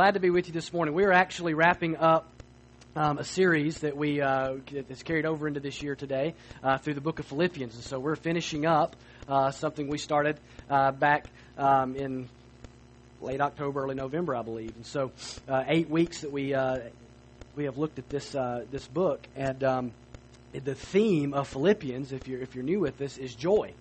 glad to be with you this morning. We are actually wrapping up um, a series that we uh, that's carried over into this year today uh, through the book of Philippians, and so we're finishing up uh, something we started uh, back um, in late October, early November, I believe. And so, uh, eight weeks that we uh, we have looked at this this book, and um, the theme of Philippians, if you're if you're new with this, is joy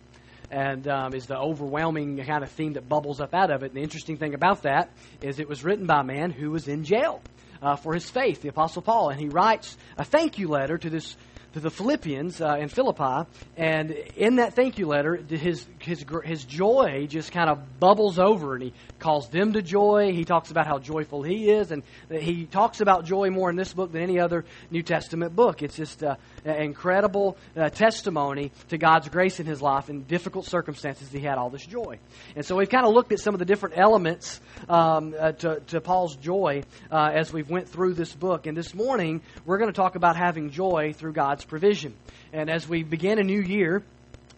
and um, is the overwhelming kind of theme that bubbles up out of it. And the interesting thing about that is it was written by a man who was in jail uh, for his faith, the Apostle Paul, and he writes a thank you letter to this to the Philippians uh, in Philippi, and in that thank you letter, his his his joy just kind of bubbles over, and he calls them to joy. He talks about how joyful he is, and he talks about joy more in this book than any other New Testament book. It's just uh, incredible uh, testimony to God's grace in his life in difficult circumstances. He had all this joy, and so we've kind of looked at some of the different elements um, uh, to, to Paul's joy uh, as we've went through this book. And this morning we're going to talk about having joy through God's provision. And as we begin a new year,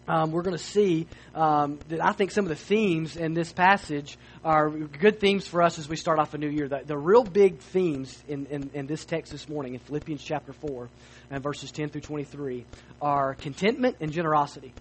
um, we're going to see um, that I think some of the themes in this passage are good themes for us as we start off a new year. The, the real big themes in, in, in, this text this morning, in Philippians chapter 4 and verses 10 through 23, are contentment and generosity.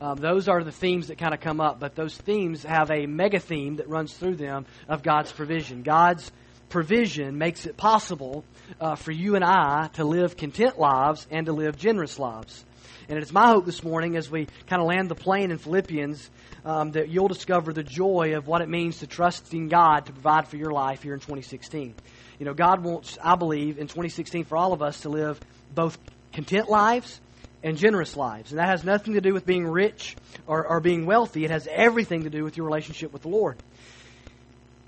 Um, those are the themes that kind of come up, but those themes have a mega theme that runs through them of God's provision. God's provision makes it possible uh, for you and I to live content lives and to live generous lives. And it's my hope this morning as we kind of land the plane in Philippians um, that you'll discover the joy of what it means to trust in God to provide for your life here in 2016. You know, God wants, I believe, in 2016 for all of us to live both content lives and generous lives. And that has nothing to do with being rich or, or being wealthy. It has everything to do with your relationship with the Lord.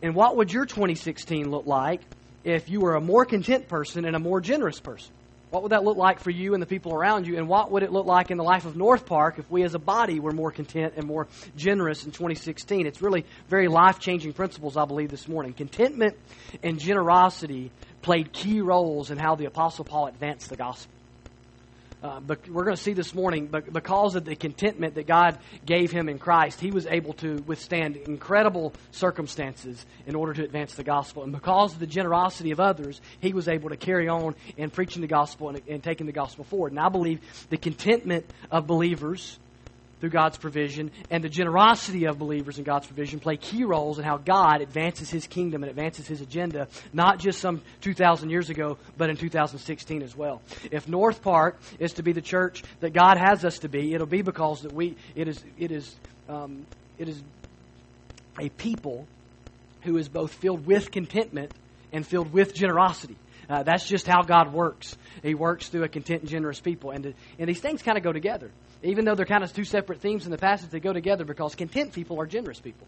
And what would your 2016 look like if you were a more content person and a more generous person? What would that look like for you and the people around you? And what would it look like in the life of North Park if we as a body were more content and more generous in 2016? It's really very life changing principles, I believe, this morning. Contentment and generosity played key roles in how the Apostle Paul advanced the gospel. Uh, but we're going to see this morning, but because of the contentment that God gave him in Christ, he was able to withstand incredible circumstances in order to advance the gospel. And because of the generosity of others, he was able to carry on in preaching the gospel and, and taking the gospel forward. And I believe the contentment of believers through God's provision, and the generosity of believers in God's provision play key roles in how God advances His kingdom and advances His agenda, not just some 2,000 years ago, but in 2016 as well. If North Park is to be the church that God has us to be, it'll be because that we it is it is um, it is a people who is both filled with contentment and filled with generosity. Uh, that's just how God works. He works through a content and generous people. And, and these things kind of go together. Even though they're kind of two separate themes in the passage, they go together because content people are generous people.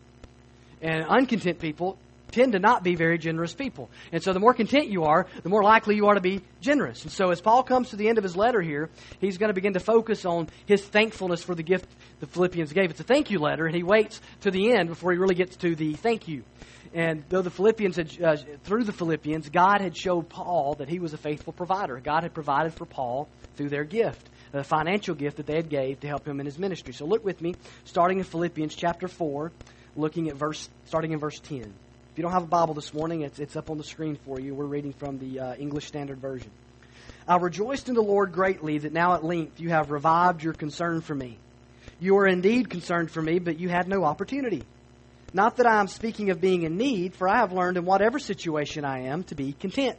And uncontent people tend to not be very generous people. And so the more content you are, the more likely you are to be generous. And so as Paul comes to the end of his letter here, he's going to begin to focus on his thankfulness for the gift the Philippians gave. It's a thank you letter, and he waits to the end before he really gets to the thank you. And though the Philippians had, uh, through the Philippians, God had showed Paul that he was a faithful provider. God had provided for Paul through their gift, the financial gift that they had gave to help him in his ministry. So look with me, starting in Philippians chapter 4, looking at verse, starting in verse 10. If you don't have a Bible this morning, it's, it's up on the screen for you. We're reading from the uh, English Standard Version. I rejoiced in the Lord greatly that now at length you have revived your concern for me. You are indeed concerned for me, but you had no opportunity. Not that I am speaking of being in need, for I have learned in whatever situation I am to be content.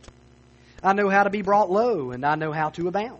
I know how to be brought low, and I know how to abound.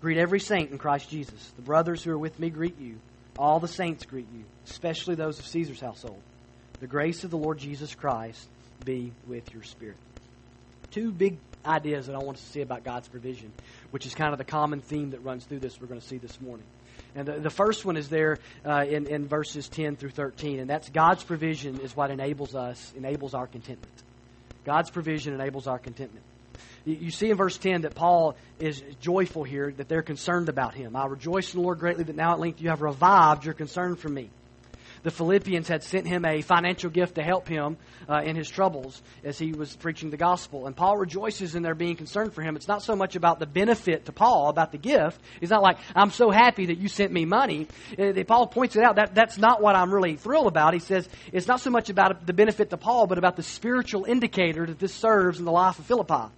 Greet every saint in Christ Jesus. The brothers who are with me greet you. All the saints greet you, especially those of Caesar's household. The grace of the Lord Jesus Christ be with your spirit. Two big ideas that I want us to see about God's provision, which is kind of the common theme that runs through this we're going to see this morning. And the, the first one is there uh, in, in verses 10 through 13, and that's God's provision is what enables us, enables our contentment. God's provision enables our contentment. You, see in verse 10 that Paul is joyful here, that they're concerned about him. I rejoice in the Lord greatly that now at length you have revived your concern for me the Philippians had sent him a financial gift to help him uh, in his troubles as he was preaching the gospel. And Paul rejoices in their being concerned for him. It's not so much about the benefit to Paul, about the gift. He's not like, I'm so happy that you sent me money. Uh, Paul points it out. That, that's not what I'm really thrilled about. He says it's not so much about the benefit to Paul, but about the spiritual indicator that this serves in the life of Philippi.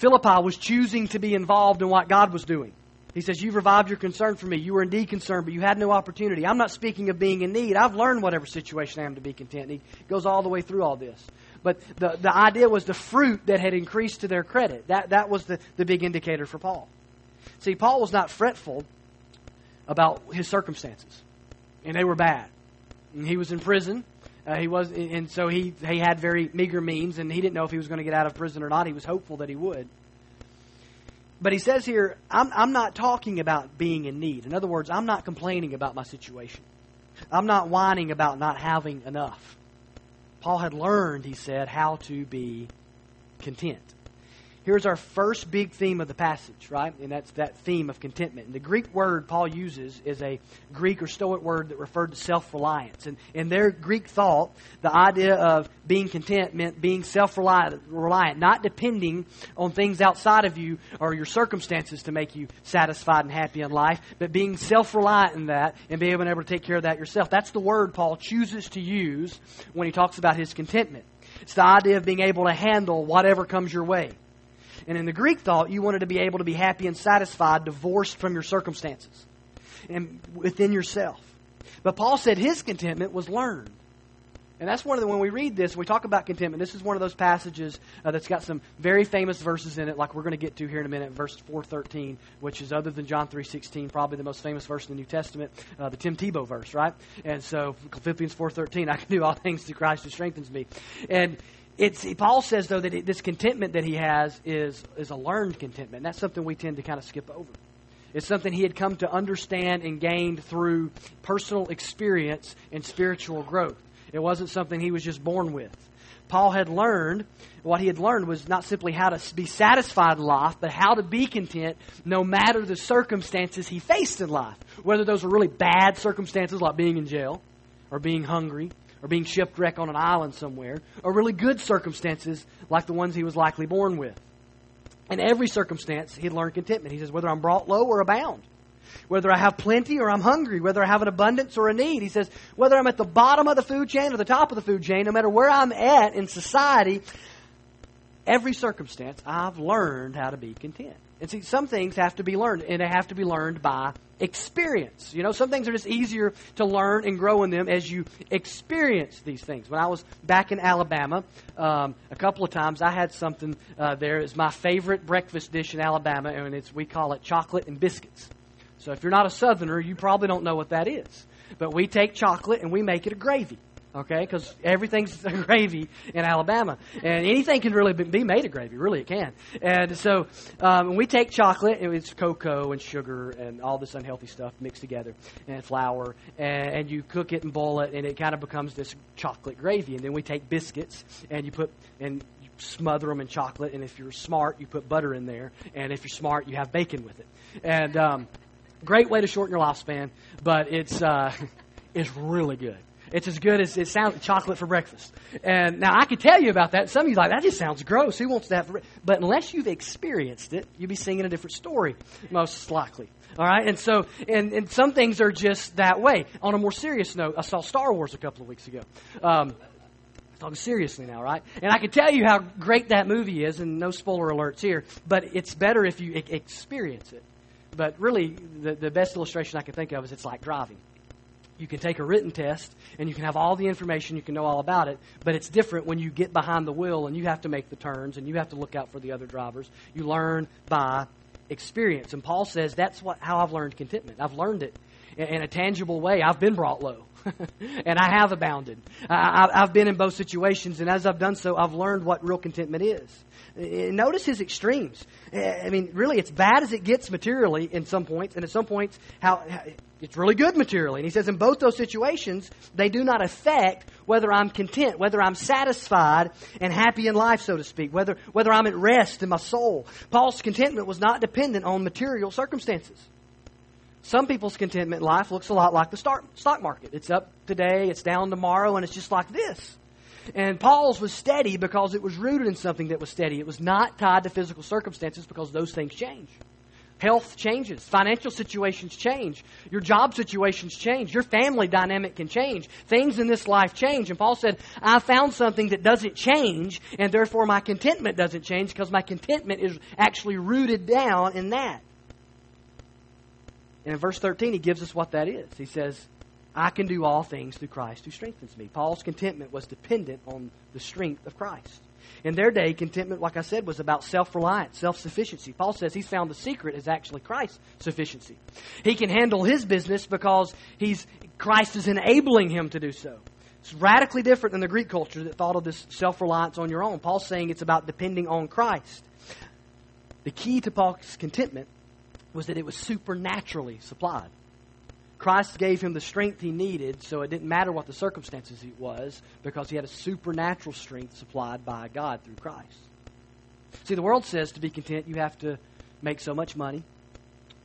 Philippi was choosing to be involved in what God was doing. He says, You've revived your concern for me. You were indeed concerned, but you had no opportunity. I'm not speaking of being in need. I've learned whatever situation I am to be content. And he goes all the way through all this. But the, the idea was the fruit that had increased to their credit. That, that was the, the big indicator for Paul. See, Paul was not fretful about his circumstances, and they were bad. And he was in prison. Uh, he was, and so he, he had very meager means, and he didn't know if he was going to get out of prison or not. He was hopeful that he would. But he says here, I'm, I'm not talking about being in need. In other words, I'm not complaining about my situation. I'm not whining about not having enough. Paul had learned, he said, how to be content. Here's our first big theme of the passage, right? And that's that theme of contentment. And the Greek word Paul uses is a Greek or Stoic word that referred to self reliance. And in their Greek thought, the idea of being content meant being self reliant, not depending on things outside of you or your circumstances to make you satisfied and happy in life, but being self reliant in that and being able to take care of that yourself. That's the word Paul chooses to use when he talks about his contentment. It's the idea of being able to handle whatever comes your way. And in the Greek thought, you wanted to be able to be happy and satisfied, divorced from your circumstances and within yourself. But Paul said his contentment was learned. And that's one of the, when we read this, we talk about contentment, this is one of those passages uh, that's got some very famous verses in it, like we're going to get to here in a minute, verse 413, which is other than John 3.16, probably the most famous verse in the New Testament, uh, the Tim Tebow verse, right? And so Philippians 4.13, I can do all things through Christ who strengthens me. And it's, Paul says, though, that it, this contentment that he has is, is a learned contentment. And That's something we tend to kind of skip over. It's something he had come to understand and gained through personal experience and spiritual growth. It wasn't something he was just born with. Paul had learned, what he had learned was not simply how to be satisfied in life, but how to be content no matter the circumstances he faced in life. Whether those were really bad circumstances like being in jail or being hungry or being shipwrecked on an island somewhere, or really good circumstances like the ones he was likely born with. In every circumstance, he'd learn contentment. He says, whether I'm brought low or abound, whether I have plenty or I'm hungry, whether I have an abundance or a need. He says, whether I'm at the bottom of the food chain or the top of the food chain, no matter where I'm at in society, every circumstance, I've learned how to be content. And see, some things have to be learned, and they have to be learned by experience. You know, some things are just easier to learn and grow in them as you experience these things. When I was back in Alabama, um, a couple of times I had something uh, there. It's my favorite breakfast dish in Alabama, and it's we call it chocolate and biscuits. So if you're not a Southerner, you probably don't know what that is. But we take chocolate and we make it a gravy okay? Because everything's gravy in Alabama, and anything can really be made of gravy. Really, it can. And so um, we take chocolate, and it's cocoa and sugar and all this unhealthy stuff mixed together, and flour, and, and you cook it and boil it, and it kind of becomes this chocolate gravy. And then we take biscuits, and you put and smother them in chocolate, and if you're smart, you put butter in there, and if you're smart, you have bacon with it. And um, great way to shorten your lifespan, but it's uh, it's really good. It's as good as it sounds chocolate for breakfast. And now I could tell you about that. Some of you like that just sounds gross. Who wants that? For, but unless you've experienced it, you'll be singing a different story, most likely. All right, and so and, and some things are just that way. On a more serious note, I saw Star Wars a couple of weeks ago. Um, talking seriously now, right? And I can tell you how great that movie is, and no spoiler alerts here. But it's better if you experience it. But really, the, the best illustration I can think of is it's like driving you can take a written test and you can have all the information, you can know all about it, but it's different when you get behind the wheel and you have to make the turns and you have to look out for the other drivers. You learn by experience. And Paul says that's what, how I've learned contentment. I've learned it in, in a tangible way. I've been brought low, and I have abounded. I, have been in both situations, and as I've done so, I've learned what real contentment is. Eh, notice his extremes. Eh, I mean, really, it's bad as it gets materially in some points, and at some points, how it's really good materially. And he says, in both those situations, they do not affect whether I'm content, whether I'm satisfied and happy in life, so to speak, whether, whether I'm at rest in my soul. Paul's contentment was not dependent on material circumstances. Some people's contentment in life looks a lot like the stock market. It's up today, it's down tomorrow, and it's just like this. And Paul's was steady because it was rooted in something that was steady. It was not tied to physical circumstances because those things change. Health changes. Financial situations change. Your job situations change. Your family dynamic can change. Things in this life change. And Paul said, I found something that doesn't change, and therefore my contentment doesn't change because my contentment is actually rooted down in that. And in verse 13, he gives us what that is. He says, I can do all things through Christ who strengthens me. Paul's contentment was dependent on the strength of Christ. In their day, contentment, like I said, was about self reliance, self sufficiency. Paul says he's found the secret is actually Christ's sufficiency. He can handle his business because he's, Christ is enabling him to do so. It's radically different than the Greek culture that thought of this self reliance on your own. Paul's saying it's about depending on Christ. The key to Paul's contentment was that it was supernaturally supplied. Christ gave him the strength he needed, so it didn't matter what the circumstances it was, because he had a supernatural strength supplied by God through Christ. See, the world says to be content, you have to make so much money,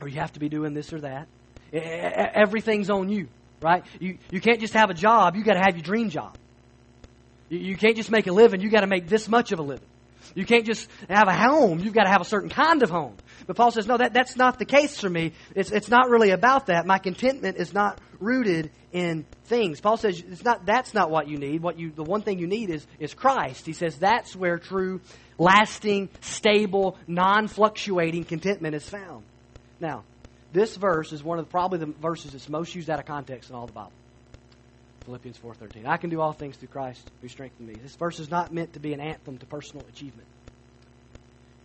or you have to be doing this or that. Everything's on you, right? You, you can't just have a job, you got to have your dream job. You, you can't just make a living, you got to make this much of a living. You can't just have a home, you've got to have a certain kind of home. But Paul says, no, that, that's not the case for me. It's, it's not really about that. My contentment is not rooted in things. Paul says it's not, that's not what you need. What you, the one thing you need is, is Christ. He says that's where true, lasting, stable, non fluctuating contentment is found. Now, this verse is one of the, probably the verses that's most used out of context in all the Bible. Philippians 4:13. I can do all things through Christ who strengthens me. This verse is not meant to be an anthem to personal achievement.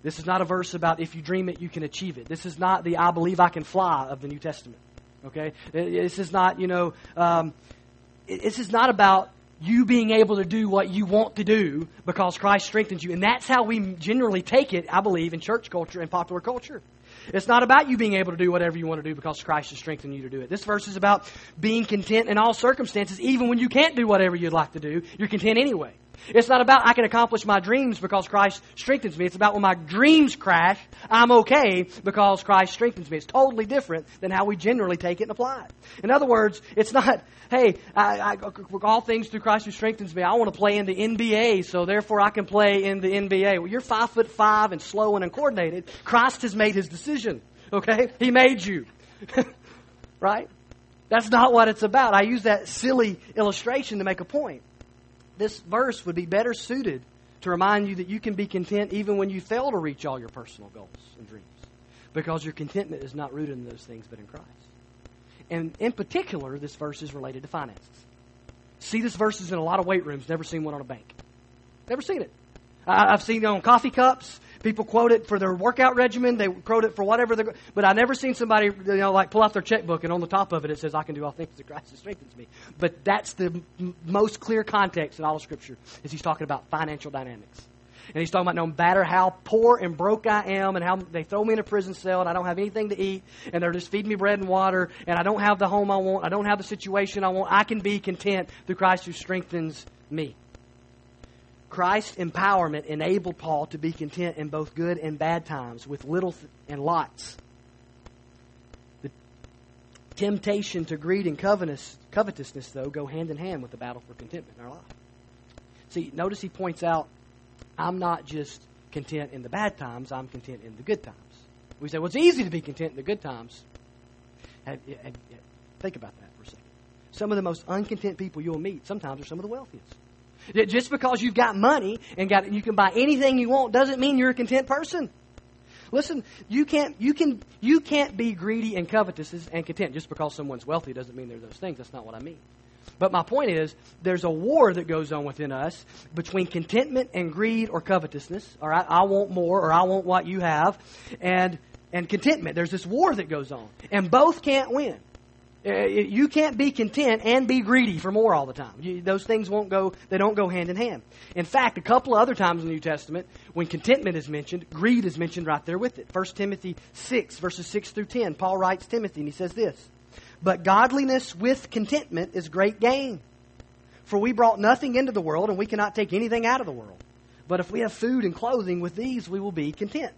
This is not a verse about if you dream it, you can achieve it. This is not the I believe I can fly of the New Testament. Okay? This is not, you know, um, this is not about you being able to do what you want to do because Christ strengthens you. And that's how we generally take it, I believe, in church culture and popular culture. It's not about you being able to do whatever you want to do because Christ has strengthened you to do it. This verse is about being content in all circumstances, even when you can't do whatever you'd like to do. You're content anyway. It's not about I can accomplish my dreams because Christ strengthens me. It's about when my dreams crash, I'm okay because Christ strengthens me. It's totally different than how we generally take it and apply it. In other words, it's not, hey, I, I, all things through Christ who strengthens me. I want to play in the NBA, so therefore I can play in the NBA. Well, you're five foot five and slow and uncoordinated. Christ has made his decision. Okay? He made you. right? That's not what it's about. I use that silly illustration to make a point this verse would be better suited to remind you that you can be content even when you fail to reach all your personal goals and dreams. Because your contentment is not rooted in those things but in Christ. And in particular, this verse is related to finances. See this verse is in a lot of weight rooms, never seen one on a bank. Never seen it. I've seen it on coffee cups. People quote it for their workout regimen. They quote it for whatever. They're, but I never seen somebody, you know, like pull out their checkbook and on the top of it it says, "I can do all things through Christ who strengthens me." But that's the m- most clear context in all of Scripture is he's talking about financial dynamics. And he's talking about no matter how poor and broke I am, and how they throw me in a prison cell, and I don't have anything to eat, and they're just feeding me bread and water, and I don't have the home I want, I don't have the situation I want, I can be content through Christ who strengthens me. Christ's empowerment enabled Paul to be content in both good and bad times, with little and lots. The temptation to greed and covetousness, though, go hand in hand with the battle for contentment in our life. See, notice he points out, I'm not just content in the bad times, I'm content in the good times. We say, well, it's easy to be content in the good times. think about that for a second. Some of the most uncontent people you'll meet sometimes are some of the wealthiest. Just because you've got money and got you can buy anything you want doesn't mean you're a content person. Listen, you can't you can you can't be greedy and covetous and content just because someone's wealthy doesn't mean they're those things. That's not what I mean. But my point is, there's a war that goes on within us between contentment and greed or covetousness, or I, I want more, or I want what you have, and and contentment. There's this war that goes on, and both can't win. Uh, you can't be content and be greedy for more all the time. You, those things won't go, they don't go hand in hand. In fact, a couple of other times in the New Testament, when contentment is mentioned, greed is mentioned right there with it. 1 Timothy 6, verses 6 through 10, Paul writes Timothy, and he says this But godliness with contentment is great gain. For we brought nothing into the world, and we cannot take anything out of the world. But if we have food and clothing, with these we will be content.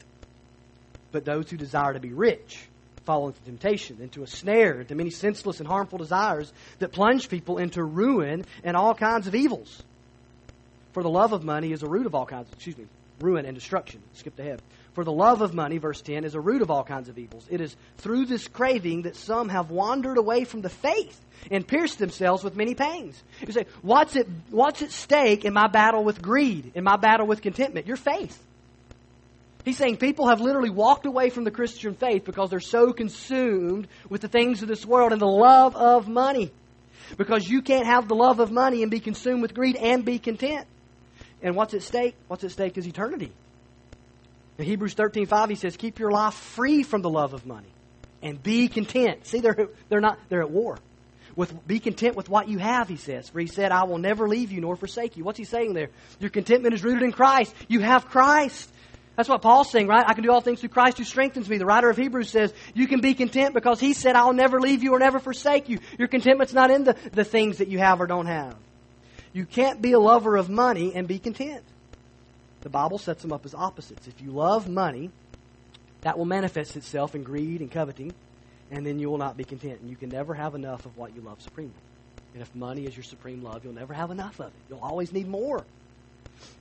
But those who desire to be rich, fall into temptation, into a snare, into many senseless and harmful desires that plunge people into ruin and all kinds of evils. For the love of money is a root of all kinds, of, excuse me, ruin and destruction. Skipped ahead. For the love of money, verse 10, is a root of all kinds of evils. It is through this craving that some have wandered away from the faith and pierced themselves with many pains. You say, what's at, what's at stake in my battle with greed, in my battle with contentment? Your faith. He's saying people have literally walked away from the Christian faith because they're so consumed with the things of this world and the love of money. Because you can't have the love of money and be consumed with greed and be content. And what's at stake? What's at stake is eternity. In Hebrews 13:5 he says, "Keep your life free from the love of money and be content." See, they're they're not they're at war. With be content with what you have, he says. For he said, "I will never leave you nor forsake you." What's he saying there? Your contentment is rooted in Christ. You have Christ. That's what Paul's saying, right? I can do all things through Christ who strengthens me. The writer of Hebrews says, you can be content because he said, I'll never leave you or never forsake you. Your contentment's not in the, the things that you have or don't have. You can't be a lover of money and be content. The Bible sets them up as opposites. If you love money, that will manifest itself in greed and coveting, and then you will not be content. And you can never have enough of what you love supremely. And if money is your supreme love, you'll never have enough of it. You'll always need more.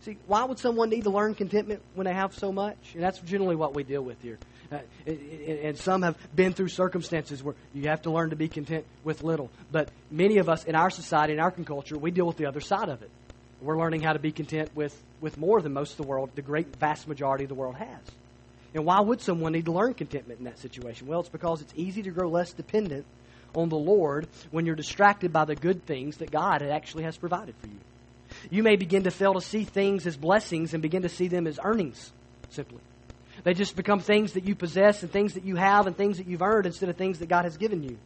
See, why would someone need to learn contentment when they have so much? And that's generally what we deal with here. Uh, and some have been through circumstances where you have to learn to be content with little. But many of us in our society, in our culture, we deal with the other side of it. We're learning how to be content with, with more than most of the world, the great vast majority of the world has. And why would someone need to learn contentment in that situation? Well, it's because it's easy to grow less dependent on the Lord when you're distracted by the good things that God actually has provided for you you may begin to fail to see things as blessings and begin to see them as earnings, simply. They just become things that you possess and things that you have and things that you've earned instead of things that God has given you.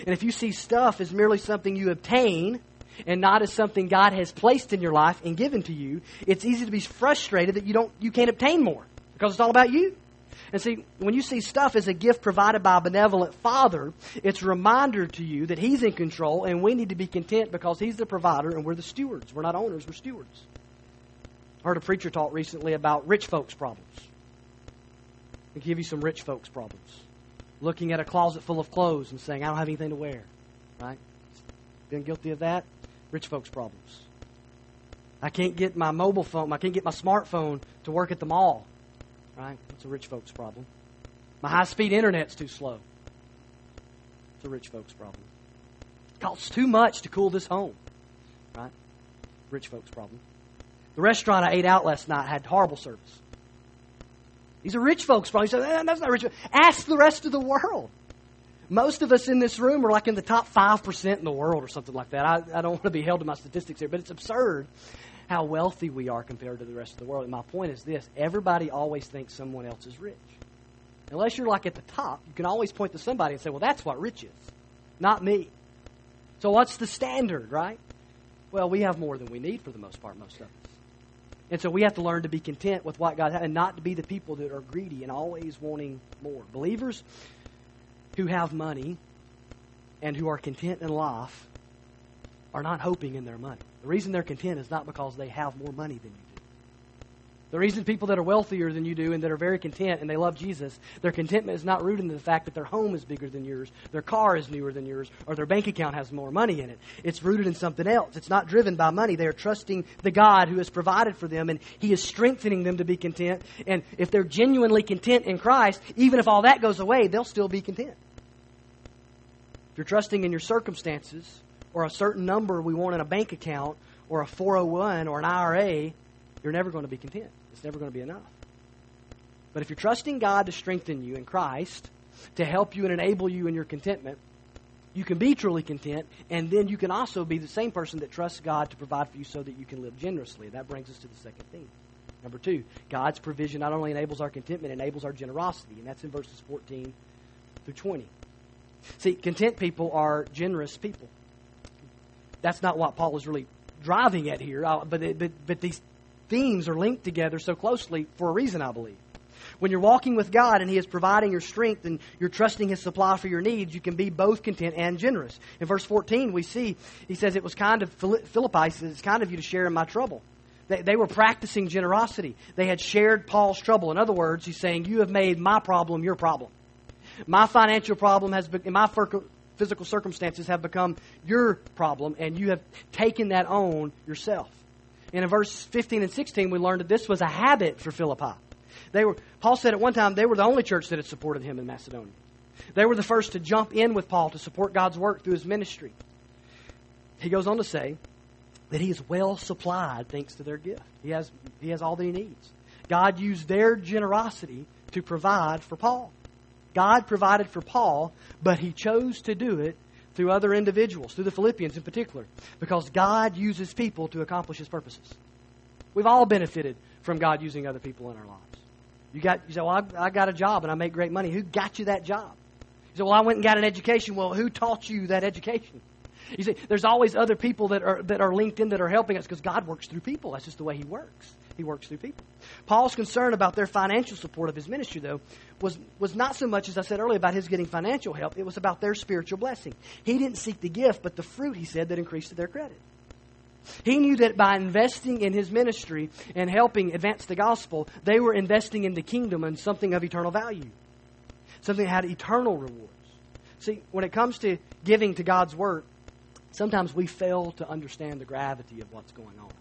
And if you see stuff as merely something you obtain and not as something God has placed in your life and given to you, it's easy to be frustrated that you don't you can't obtain more because it's all about you. And see, when you see stuff as a gift provided by a benevolent Father, it's a reminder to you that He's in control and we need to be content because He's the provider and we're the stewards. We're not owners, we're stewards. I heard a preacher talk recently about rich folks' problems. I'll give you some rich folks' problems. Looking at a closet full of clothes and saying, I don't have anything to wear. Right? Been guilty of that? Rich folks' problems. I can't get my mobile phone, I can't get my smartphone to work at the mall right? It's a rich folks' problem. My high speed internet's too slow. It's a rich folks' problem. It costs too much to cool this home, right? Rich folks' problem. The restaurant I ate out last night had horrible service. These are rich folks' problems. You say, eh, that's not rich. Ask the rest of the world. Most of us in this room are like in the top 5% in the world or something like that. I, I don't want to be held to my statistics here, but it's absurd how wealthy we are compared to the rest of the world. And my point is this everybody always thinks someone else is rich. Unless you're like at the top, you can always point to somebody and say, well, that's what rich is, not me. So what's the standard, right? Well, we have more than we need for the most part, most of us. And so we have to learn to be content with what God has and not to be the people that are greedy and always wanting more. Believers who have money and who are content in life are not hoping in their money. The reason they're content is not because they have more money than you do. The reason people that are wealthier than you do and that are very content and they love Jesus, their contentment is not rooted in the fact that their home is bigger than yours, their car is newer than yours, or their bank account has more money in it. It's rooted in something else. It's not driven by money. They are trusting the God who has provided for them and He is strengthening them to be content. And if they're genuinely content in Christ, even if all that goes away, they'll still be content. If you're trusting in your circumstances, or a certain number we want in a bank account or a 401 or an IRA, you're never going to be content. It's never going to be enough. But if you're trusting God to strengthen you in Christ, to help you and enable you in your contentment, you can be truly content, and then you can also be the same person that trusts God to provide for you so that you can live generously. That brings us to the second theme Number two, God's provision not only enables our contentment, enables our generosity, and that's in verses 14 through 20. See, content people are generous people. That's not what Paul is really driving at here, uh, but, but, but these themes are linked together so closely for a reason, I believe. When you're walking with God and He is providing your strength and you're trusting His supply for your needs, you can be both content and generous. In verse 14, we see He says, It was kind of, Philippi says, It's kind of you to share in my trouble. They, they were practicing generosity. They had shared Paul's trouble. In other words, he's saying, You have made my problem your problem. My financial problem has been, my physical circumstances have become your problem, and you have taken that on yourself. And in verse 15 and 16, we learned that this was a habit for Philippi. They were, Paul said at one time they were the only church that had supported him in Macedonia. They were the first to jump in with Paul to support God's work through his ministry. He goes on to say that he is well supplied thanks to their gift. He has, he has all that he needs. God used their generosity to provide for Paul. God provided for Paul, but he chose to do it through other individuals, through the Philippians in particular, because God uses people to accomplish his purposes. We've all benefited from God using other people in our lives. You got you say, Well, I, I got a job and I make great money. Who got you that job? You say, Well, I went and got an education. Well, who taught you that education? You see, there's always other people that are that are linked in that are helping us because God works through people. That's just the way He works. He works through people. Paul's concern about their financial support of his ministry, though, was, was not so much, as I said earlier, about his getting financial help. It was about their spiritual blessing. He didn't seek the gift, but the fruit, he said, that increased to their credit. He knew that by investing in his ministry and helping advance the gospel, they were investing in the kingdom and something of eternal value, something that had eternal rewards. See, when it comes to giving to God's work, sometimes we fail to understand the gravity of what's going on.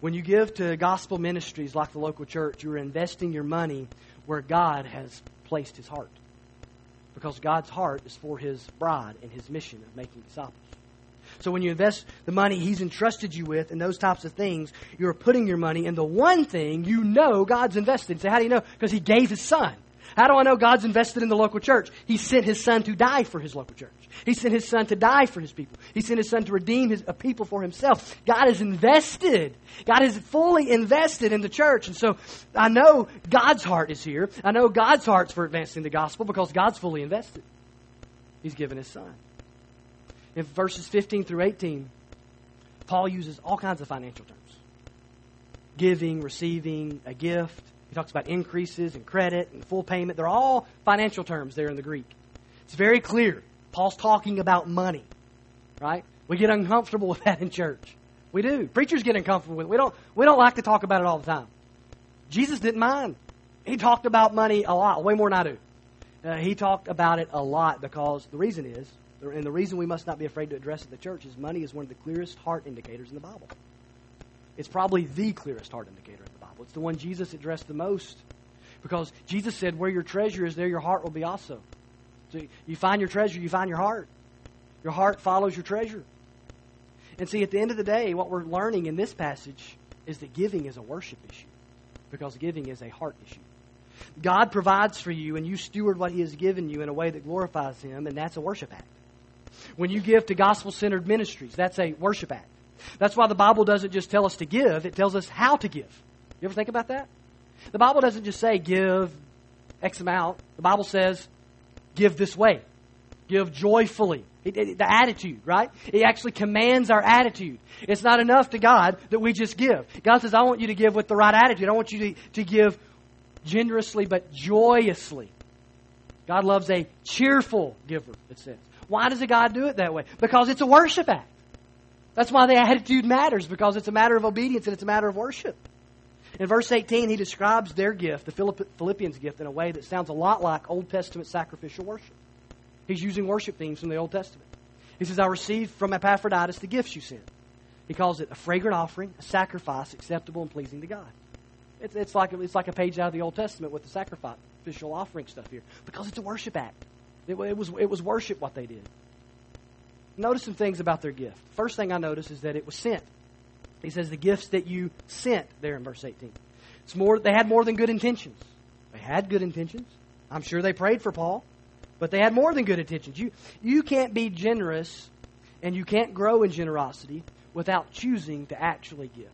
When you give to gospel ministries like the local church, you're investing your money where God has placed his heart. Because God's heart is for his bride and his mission of making disciples. So when you invest the money He's entrusted you with and those types of things, you're putting your money in the one thing you know God's invested in. So how do you know? Because He gave His Son. How do I know God's invested in the local church? He sent His Son to die for His local church. He sent His Son to die for His people. He sent His Son to redeem His a people for Himself. God is invested. God is fully invested in the church. And so I know God's heart is here. I know God's heart's for advancing the gospel because God's fully invested. He's given His Son in verses 15 through 18, Paul uses all kinds of financial terms giving, receiving, a gift. He talks about increases and credit and full payment. They're all financial terms there in the Greek. It's very clear. Paul's talking about money, right? We get uncomfortable with that in church. We do. Preachers get uncomfortable with it. We don't, we don't like to talk about it all the time. Jesus didn't mind. He talked about money a lot, way more than I do. Uh, he talked about it a lot because the reason is and the reason we must not be afraid to address it in the church is money is one of the clearest heart indicators in the Bible. It's probably the clearest heart indicator in the Bible. It's the one Jesus addressed the most. Because Jesus said, Where your treasure is, there your heart will be also. So you find your treasure, you find your heart. Your heart follows your treasure. And see, at the end of the day, what we're learning in this passage is that giving is a worship issue. Because giving is a heart issue. God provides for you, and you steward what He has given you in a way that glorifies Him, and that's a worship act. When you give to gospel centered ministries, that's a worship act. That's why the Bible doesn't just tell us to give, it tells us how to give. You ever think about that? The Bible doesn't just say give X amount. The Bible says give this way, give joyfully. It, it, the attitude, right? It actually commands our attitude. It's not enough to God that we just give. God says, I want you to give with the right attitude. I want you to, to give generously but joyously. God loves a cheerful giver, it says. Why does a God do it that way? Because it's a worship act. That's why the attitude matters, because it's a matter of obedience and it's a matter of worship. In verse 18, he describes their gift, the Philippians' gift, in a way that sounds a lot like Old Testament sacrificial worship. He's using worship themes from the Old Testament. He says, I received from Epaphroditus the gifts you sent. He calls it a fragrant offering, a sacrifice acceptable and pleasing to God. It's, it's, like, it's like a page out of the Old Testament with the sacrificial offering stuff here because it's a worship act. It, it, was, it was worship what they did. Notice some things about their gift. First thing I notice is that it was sent. He says the gifts that you sent there in verse 18. It's more, they had more than good intentions. They had good intentions. I'm sure they prayed for Paul, but they had more than good intentions. You, you can't be generous and you can't grow in generosity without choosing to actually give.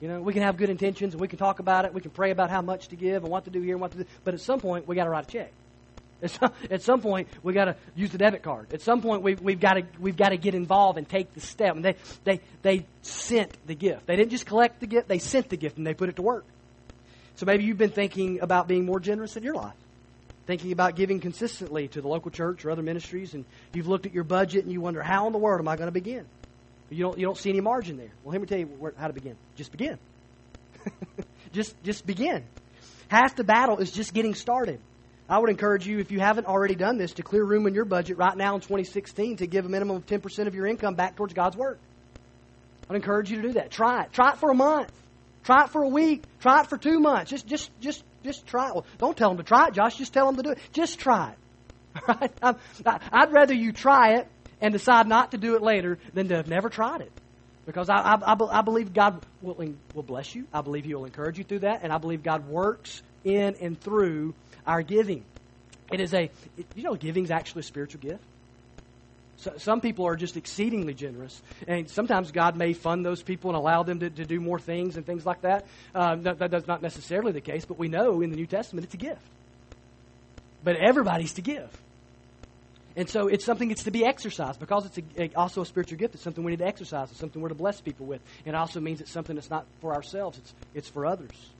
You know, we can have good intentions and we can talk about it. We can pray about how much to give and what to do here and what to do. But at some point, we got to write a check. At some, at some point, we got to use the debit card. At some point, we've, we've got to we've got to get involved and take the step. And they they they sent the gift. They didn't just collect the gift; they sent the gift and they put it to work. So maybe you've been thinking about being more generous in your life, thinking about giving consistently to the local church or other ministries, and you've looked at your budget and you wonder how in the world am I going to begin? You don't you don't see any margin there. Well, let me tell you where, how to begin. Just begin. just just begin. Half the battle is just getting started. I would encourage you, if you haven't already done this, to clear room in your budget right now in 2016 to give a minimum of 10% of your income back towards God's Work. I'd encourage you to do that. Try it. Try it for a month. Try it for a week. Try it for two months. Just, just, just, just try it. Well, don't tell them to try it, Josh. Just tell them to do it. Just try it. Right? I'd rather you try it and decide not to do it later than to have never tried it. Because I, I, I, believe God will, will bless you. I believe He will encourage you through that. And I believe God works in and through our giving. It is a, you know, giving is actually a spiritual gift. So, some people are just exceedingly generous, and sometimes God may fund those people and allow them to, to do more things and things like that. Uh, that. That's not necessarily the case, but we know in the New Testament it's a gift. But everybody's to give. And so it's something that's to be exercised because it's a, a, also a spiritual gift. It's something we need to exercise. It's something we're to bless people with. It also means it's something that's not for ourselves. It's, it's for others.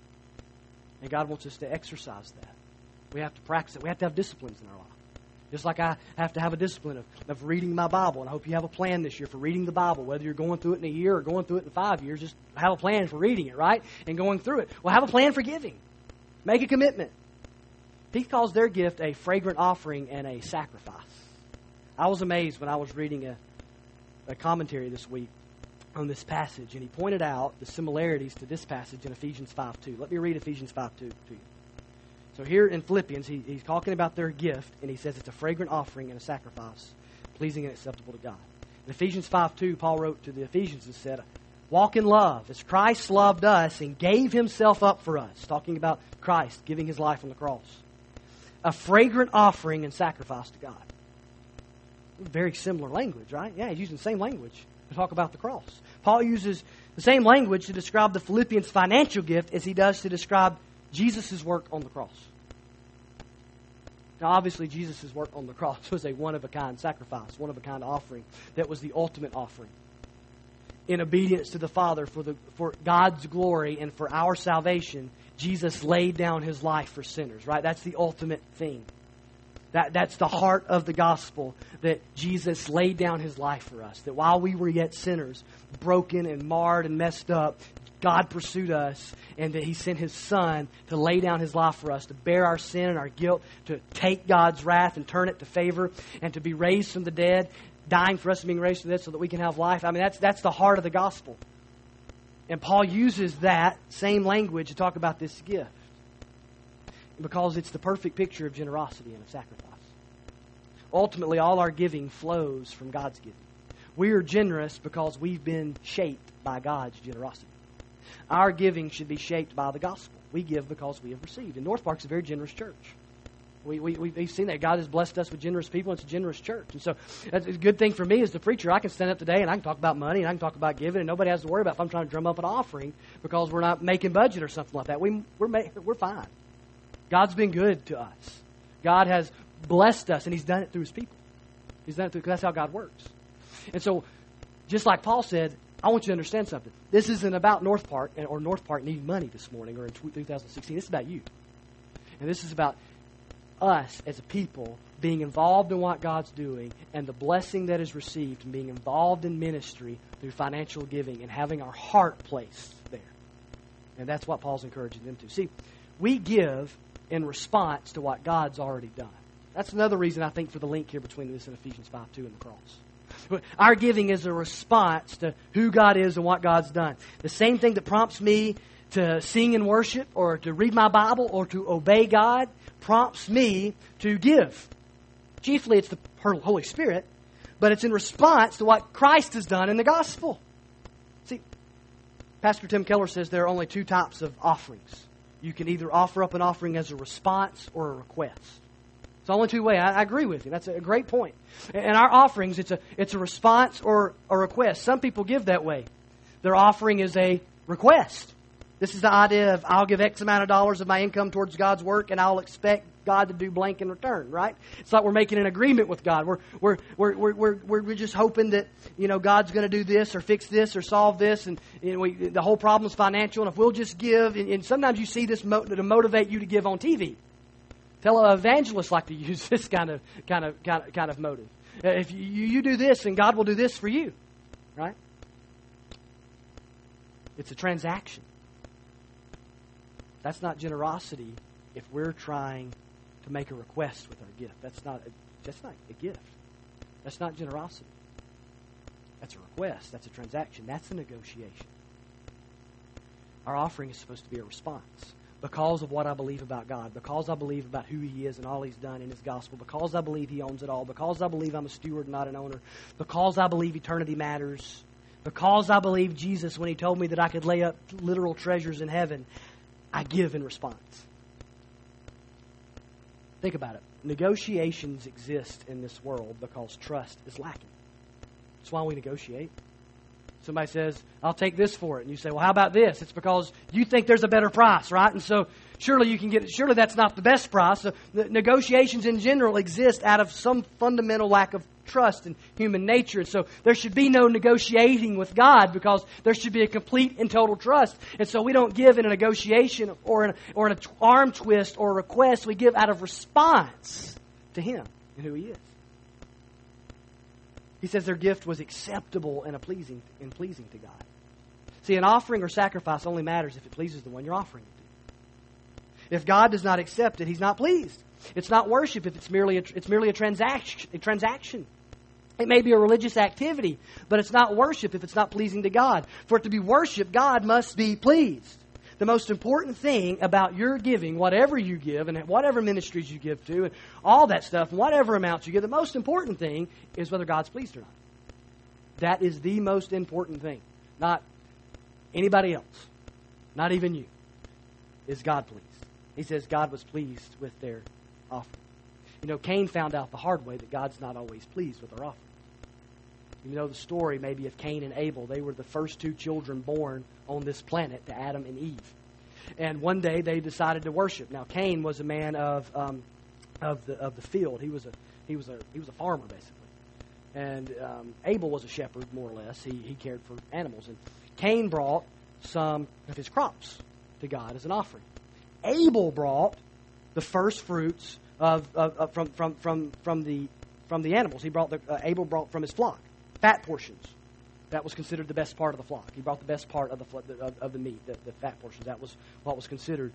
And God wants us to exercise that. We have to practice it. We have to have disciplines in our life. Just like I have to have a discipline of, of reading my Bible. And I hope you have a plan this year for reading the Bible. Whether you're going through it in a year or going through it in five years, just have a plan for reading it, right? And going through it. Well, have a plan for giving. Make a commitment. He calls their gift a fragrant offering and a sacrifice. I was amazed when I was reading a, a commentary this week on this passage, and he pointed out the similarities to this passage in Ephesians 5 2. Let me read Ephesians 5 2 to you. So here in Philippians, he, he's talking about their gift, and he says it's a fragrant offering and a sacrifice, pleasing and acceptable to God. In Ephesians 5 2, Paul wrote to the Ephesians and said, Walk in love as Christ loved us and gave himself up for us. Talking about Christ giving his life on the cross. A fragrant offering and sacrifice to God. Very similar language, right? Yeah, he's using the same language to talk about the cross. Paul uses the same language to describe the Philippians' financial gift as he does to describe Jesus' work on the cross. Now, obviously, Jesus' work on the cross was a one of a kind sacrifice, one of a kind offering that was the ultimate offering. In obedience to the Father for, the, for God's glory and for our salvation, Jesus laid down his life for sinners, right? That's the ultimate thing. That, that's the heart of the gospel that Jesus laid down his life for us. That while we were yet sinners, broken and marred and messed up, God pursued us and that He sent His Son to lay down His life for us, to bear our sin and our guilt, to take God's wrath and turn it to favor, and to be raised from the dead, dying for us and being raised from the dead so that we can have life. I mean, that's, that's the heart of the gospel. And Paul uses that same language to talk about this gift because it's the perfect picture of generosity and of sacrifice. Ultimately, all our giving flows from God's giving. We are generous because we've been shaped by God's generosity. Our giving should be shaped by the gospel. We give because we have received. And North Park's a very generous church. We, we, we've seen that. God has blessed us with generous people. It's a generous church. And so that's a good thing for me as the preacher. I can stand up today and I can talk about money and I can talk about giving, and nobody has to worry about if I'm trying to drum up an offering because we're not making budget or something like that. We, we're, we're fine. God's been good to us. God has blessed us, and He's done it through His people. He's done it through, because that's how God works. And so, just like Paul said, I want you to understand something. This isn't about North Park or North Park needing money this morning or in 2016. This is about you. And this is about us as a people being involved in what God's doing and the blessing that is received and being involved in ministry through financial giving and having our heart placed there. And that's what Paul's encouraging them to. See, we give in response to what God's already done. That's another reason I think for the link here between this and Ephesians 5 2 and the cross. Our giving is a response to who God is and what God's done. The same thing that prompts me to sing and worship or to read my Bible or to obey God prompts me to give. Chiefly, it's the Holy Spirit, but it's in response to what Christ has done in the gospel. See, Pastor Tim Keller says there are only two types of offerings. You can either offer up an offering as a response or a request. It's only two way. I, I, agree with you. That's a great point. And our offerings, it's a, it's a response or a request. Some people give that way. Their offering is a request. This is the idea of I'll give X amount of dollars of my income towards God's work and I'll expect God to do blank in return, right? It's like we're making an agreement with God. We're, we're, we're, we're, we're, we're just hoping that, you know, God's going to do this or fix this or solve this and know, we, the whole problem's financial and if we'll just give, and, and sometimes you see this mo- to motivate you to give on TV. Televangelists like to use this kind of, kind of, kind of, kind of motive. Uh, if you, you do this, and God will do this for you, right? It's a transaction. That's not generosity if we're trying to make a request with our gift. That's not a, that's not a gift. That's not generosity. That's a request. That's a transaction. That's a negotiation. Our offering is supposed to be a response because of what I believe about God, because I believe about who He is and all He's done in His gospel, because I believe He owns it all, because I believe I'm a steward, not an owner, because I believe eternity matters, because I believe Jesus when He told me that I could lay up literal treasures in heaven, I give in response. Think about it. Negotiations exist in this world because trust is lacking. That's why we negotiate. Somebody says, I'll take this for it. And you say, well, how about this? It's because you think there's a better price, right? And so surely you can get it. Surely that's not the best price. So negotiations in general exist out of some fundamental lack of trust in human nature. And so there should be no negotiating with God because there should be a complete and total trust. And so we don't give in a negotiation or in, or in an arm twist or a request. We give out of response to Him and who He is. He says their gift was acceptable and pleasing and pleasing to God. See, an offering or sacrifice only matters if it pleases the one you're offering it to. If God does not accept it, He's not pleased. It's not worship if it's merely a, it's merely a transaction. A transaction. It may be a religious activity, but it's not worship if it's not pleasing to God. For it to be worship, God must be pleased. The most important thing about your giving, whatever you give, and whatever ministries you give to, and all that stuff, whatever amounts you give, the most important thing is whether God's pleased or not. That is the most important thing. Not anybody else, not even you. Is God pleased? He says God was pleased with their offering. You know, Cain found out the hard way that God's not always pleased with our offering. You know the story maybe of Cain and Abel. They were the first two children born on this planet to Adam and Eve. And one day they decided to worship. Now Cain was a man of um, of the of the field. He was a he was a he was a farmer basically. And um, Abel was a shepherd more or less. He he cared for animals. And Cain brought some of his crops to God as an offering. Abel brought the first fruits of, of, of from, from, from, from the from the animals. He brought the uh, Abel brought from his flock fat portions. That was considered the best part of the flock. He brought the best part of the of, of the meat, the, the, fat portions. That was what was considered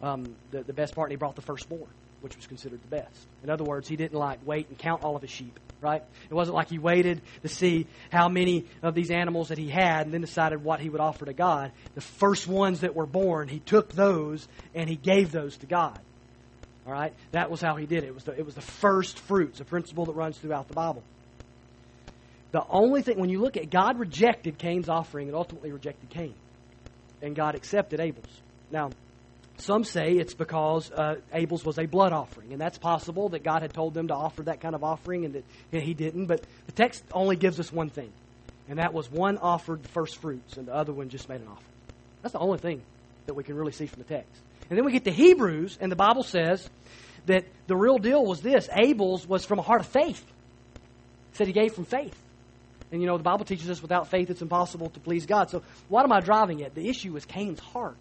um, the, the best part. And he brought the firstborn, which was considered the best. In other words, he didn't like wait and count all of his sheep. Right? It wasn't like he waited to see how many of these animals that he had and then decided what he would offer to God. The first ones that were born, he took those and he gave those to God. All right, that was how he did it. It was the, it was the first fruits, a principle that runs throughout the Bible. The only thing, when you look at God rejected Cain's offering and ultimately rejected Cain, and God accepted Abel's. Now, some say it's because uh, Abel's was a blood offering, and that's possible that God had told them to offer that kind of offering and that he didn't. But the text only gives us one thing, and that was one offered the first fruits, and the other one just made an offering. That's the only thing that we can really see from the text. And then we get to Hebrews, and the Bible says that the real deal was this Abel's was from a heart of faith. It said he gave from faith. And you know, the Bible teaches us without faith it's impossible to please God. So, what am I driving at? The issue was Cain's heart.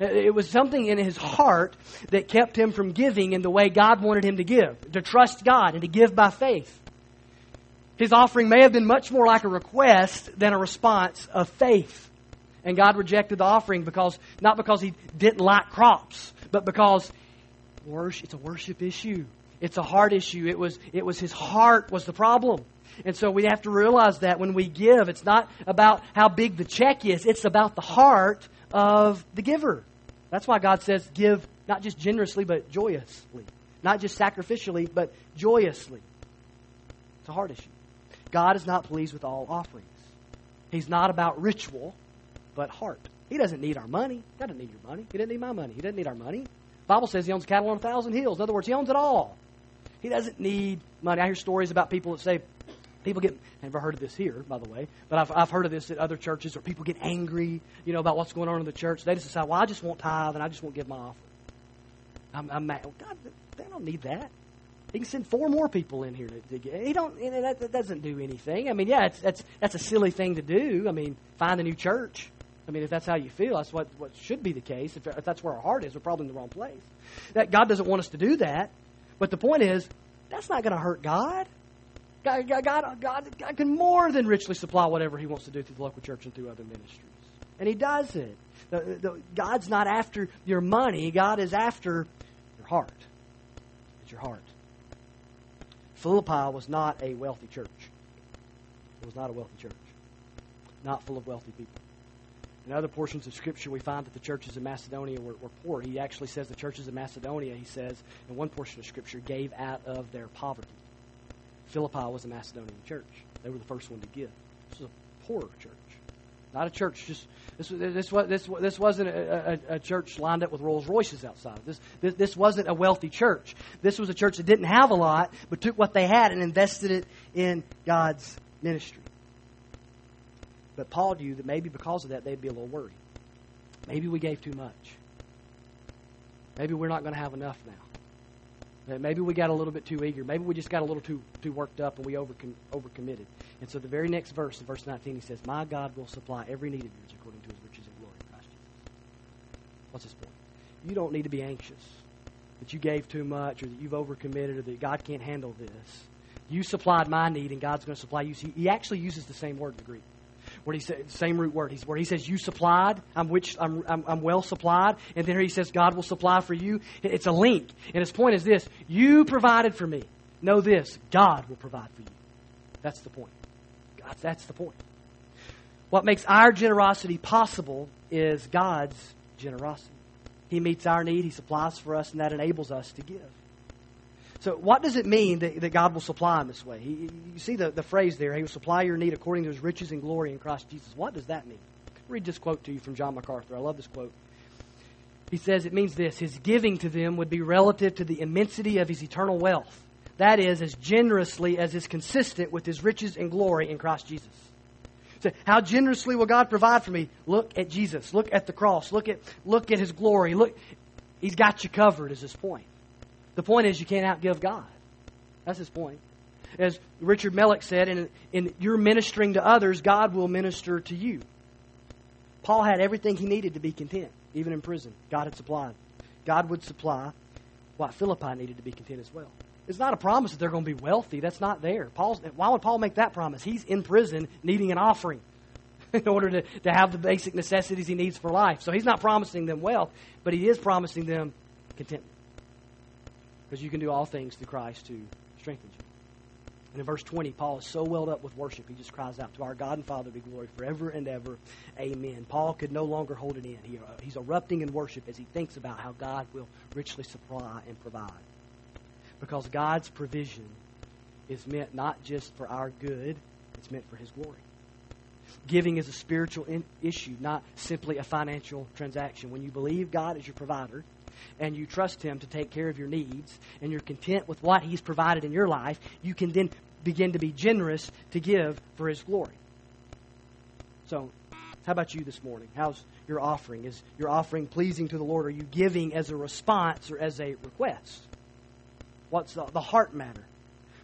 It was something in his heart that kept him from giving in the way God wanted him to give, to trust God and to give by faith. His offering may have been much more like a request than a response of faith. And God rejected the offering because not because he didn't like crops, but because worship, it's a worship issue. It's a heart issue. It was it was his heart was the problem. And so we have to realize that when we give, it's not about how big the check is, it's about the heart of the giver. That's why God says, give not just generously, but joyously. Not just sacrificially, but joyously. It's a heart issue. God is not pleased with all offerings. He's not about ritual, but heart. He doesn't need our money. God doesn't need your money. He doesn't need my money. He doesn't need our money. Bible says he owns cattle on a thousand hills. In other words, he owns it all. He doesn't need money. I hear stories about people that say, People get, I've never heard of this here, by the way, but I've, I've heard of this at other churches where people get angry, you know, about what's going on in the church. They just decide, well, I just want tithe and I just won't give my offering. I'm, I'm mad. Well, God, they don't need that. He can send four more people in here to, to. He don't. That, that, doesn't do anything. I mean, yeah, it's, that's that's a silly thing to do. I mean, find a new church. I mean, if that's how you feel, that's what what should be the case. If, if that's where our heart is, we're probably in the wrong place. That God doesn't want us to do that. But the point is, that's not going to hurt God. God, God, God, God, can more than richly supply whatever He wants to do through the local church and through other ministries. And He does it. The, the, God's not after your money, God is after your heart. It's your heart. Philippi was not a wealthy church. It was not a wealthy church. Not full of wealthy people. In other portions of Scripture, we find that the churches in Macedonia were, were, poor. He actually says the churches in Macedonia, he says, in one portion of Scripture, gave out of their poverty. Philippi was a Macedonian church. They were the first one to give. This was a poor church. Not a church just this this this this wasn't a, a, a church lined up with Rolls Royces outside. This, this this wasn't a wealthy church. This was a church that didn't have a lot, but took what they had and invested it in God's ministry. But Paul knew that maybe because of that they'd be a little worried. Maybe we gave too much. Maybe we're not going to have enough now. Maybe we got a little bit too eager. Maybe we just got a little too too worked up and we over overcommitted. And so the very next verse, in verse 19, he says, "My God will supply every need of yours according to His riches and glory in Christ Jesus." What's his point? You don't need to be anxious that you gave too much or that you've overcommitted or that God can't handle this. You supplied my need, and God's going to supply you. He actually uses the same word in the Greek where he says same root word. He's where he says you supplied. I'm which I'm, I'm, I'm well supplied, and then he says God will supply for you. It's a link, and his point is this: you provided for me. Know this: God will provide for you. That's the point. God, that's the point. What makes our generosity possible is God's generosity. He meets our need, He supplies for us, and that enables us to give. So, what does it mean that, that God will supply in this way? He, you see the, the phrase there, He will supply your need according to His riches and glory in Christ Jesus. What does that mean? I'll read this quote to you from John MacArthur. I love this quote. He says it means this His giving to them would be relative to the immensity of His eternal wealth. That is, as generously as is consistent with His riches and glory in Christ Jesus. So how generously will God provide for me? Look at Jesus. Look at the cross. Look at, look at His glory. Look, He's got you covered, is His point. The point is, you can't outgive God. That's his point. As Richard Melick said, in, in you're ministering to others, God will minister to you. Paul had everything he needed to be content, even in prison. God had supplied. God would supply what Philippi needed to be content as well. It's not a promise that they're going to be wealthy. That's not there. Paul's, why would Paul make that promise? He's in prison needing an offering in order to, to have the basic necessities he needs for life. So he's not promising them wealth, but he is promising them contentment because you can do all things through Christ who strengthens you. And in verse 20, Paul is so welled up with worship, he just cries out, To our God and Father be glory forever and ever. Amen. Paul could no longer hold it in. He, uh, he's erupting in worship as he thinks about how God will richly supply and provide. Because God's provision is meant not just for our good, it's meant for his glory. Giving is a spiritual in- issue, not simply a financial transaction. When you believe God is your provider, and you trust Him to take care of your needs, and you're content with what He's provided in your life, you can then begin to be generous to give for His glory. So, how about you this morning? How's your offering? Is your offering pleasing to the Lord? Are you giving as a response or as a request? What's the, the heart matter?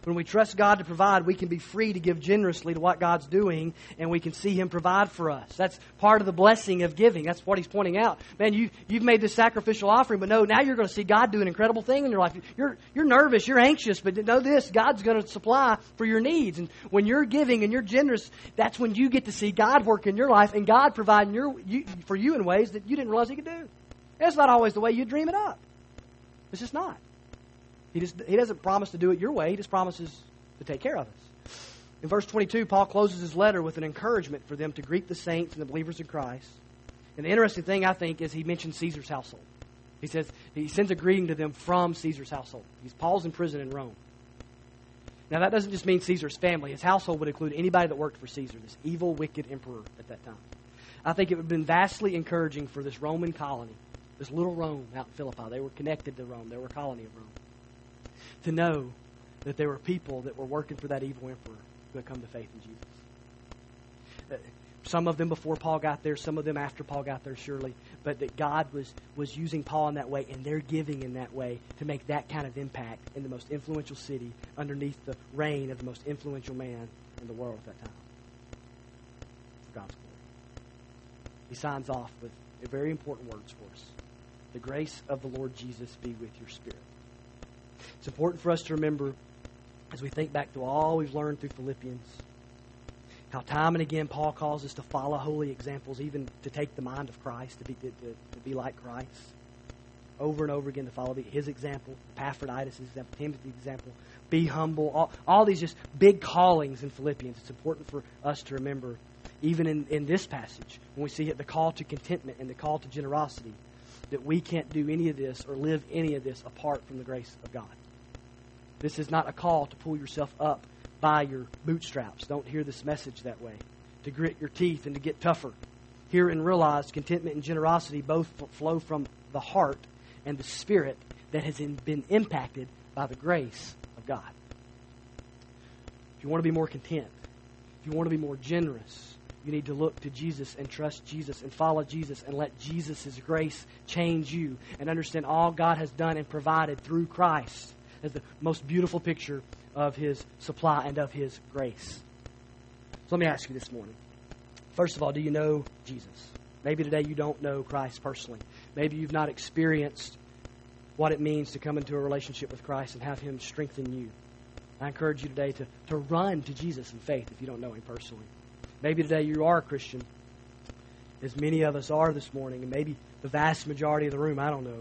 When we trust God to provide, we can be free to give generously to what God's doing, and we can see Him provide for us. That's part of the blessing of giving. That's what He's pointing out. Man, you, you've made this sacrificial offering, but no, now you're going to see God do an incredible thing in your life. You're, you're nervous, you're anxious, but know this God's going to supply for your needs. And when you're giving and you're generous, that's when you get to see God work in your life and God providing your, you, for you in ways that you didn't realize He could do. It's not always the way you dream it up. It's just not. He, just, he doesn't promise to do it your way, he just promises to take care of us. In verse 22, Paul closes his letter with an encouragement for them to greet the saints and the believers in Christ. And the interesting thing, I think, is he mentions Caesar's household. He says he sends a greeting to them from Caesar's household. He's Paul's in prison in Rome. Now that doesn't just mean Caesar's family. His household would include anybody that worked for Caesar, this evil, wicked emperor at that time. I think it would have been vastly encouraging for this Roman colony, this little Rome out in Philippi. They were connected to Rome. They were a colony of Rome to know that there were people that were working for that evil emperor who had come to faith in Jesus. Uh, some of them before Paul got there, some of them after Paul got there, surely. But that God was, was using Paul in that way, and they're giving in that way to make that kind of impact in the most influential city underneath the reign of the most influential man in the world at that time. For God's glory. He signs off with very important words for us. The grace of the Lord Jesus be with your spirit. It's important for us to remember as we think back to all we've learned through Philippians how time and again Paul calls us to follow holy examples, even to take the mind of Christ, to be, to, to be like Christ. Over and over again to follow his example, Epaphroditus' example, Timothy's example. Be humble. All, all these just big callings in Philippians. It's important for us to remember, even in, in this passage, when we see the call to contentment and the call to generosity, that we can't do any of this or live any of this apart from the grace of God. This is not a call to pull yourself up by your bootstraps. Don't hear this message that way. To grit your teeth and to get tougher. Hear and realize contentment and generosity both flow from the heart and the spirit that has been impacted by the grace of God. If you want to be more content, if you want to be more generous, you need to look to Jesus and trust Jesus and follow Jesus and let Jesus' grace change you and understand all God has done and provided through Christ as the most beautiful picture of his supply and of his grace. So let me ask you this morning. First of all, do you know Jesus? Maybe today you don't know Christ personally. Maybe you've not experienced what it means to come into a relationship with Christ and have him strengthen you. I encourage you today to, to run to Jesus in faith if you don't know him personally. Maybe today you are a Christian, as many of us are this morning, and maybe the vast majority of the room, I don't know.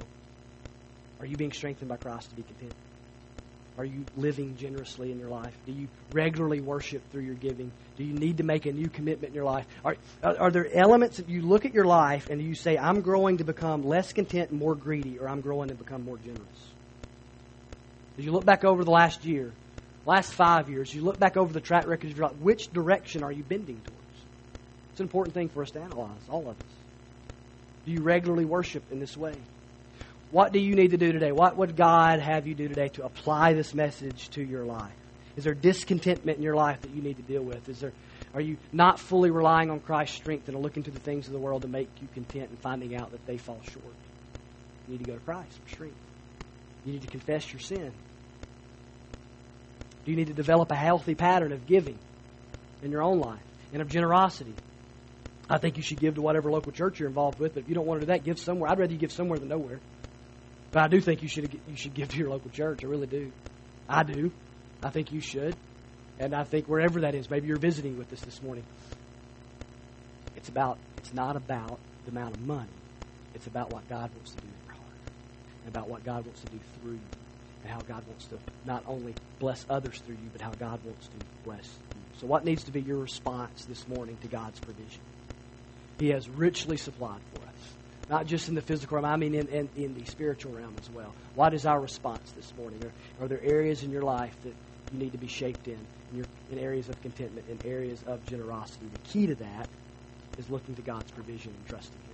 Are you being strengthened by Christ to be content? Are you living generously in your life? Do you regularly worship through your giving? Do you need to make a new commitment in your life? Are, are there elements that you look at your life and you say, I'm growing to become less content and more greedy, or I'm growing to become more generous? As you look back over the last year, last five years, you look back over the track record of your life, which direction are you bending towards? It's an important thing for us to analyze, all of us. Do you regularly worship in this way? What do you need to do today? What would God have you do today to apply this message to your life? Is there discontentment in your life that you need to deal with? Is there are you not fully relying on Christ's strength and are looking to the things of the world to make you content and finding out that they fall short? You need to go to Christ for strength. You need to confess your sin. Do you need to develop a healthy pattern of giving in your own life and of generosity? I think you should give to whatever local church you're involved with, but if you don't want to do that, give somewhere. I'd rather you give somewhere than nowhere. But I do think you should you should give to your local church. I really do. I do. I think you should. And I think wherever that is, maybe you're visiting with us this morning. It's about it's not about the amount of money. It's about what God wants to do in your heart. And about what God wants to do through you. And how God wants to not only bless others through you, but how God wants to bless you. So what needs to be your response this morning to God's provision? He has richly supplied for us not just in the physical realm, I mean in, in, in the spiritual realm as well. What is our response this morning? Are, are there areas in your life that you need to be shaped in, in, in areas of contentment, in areas of generosity? The key to that is looking to God's provision and trusting Him.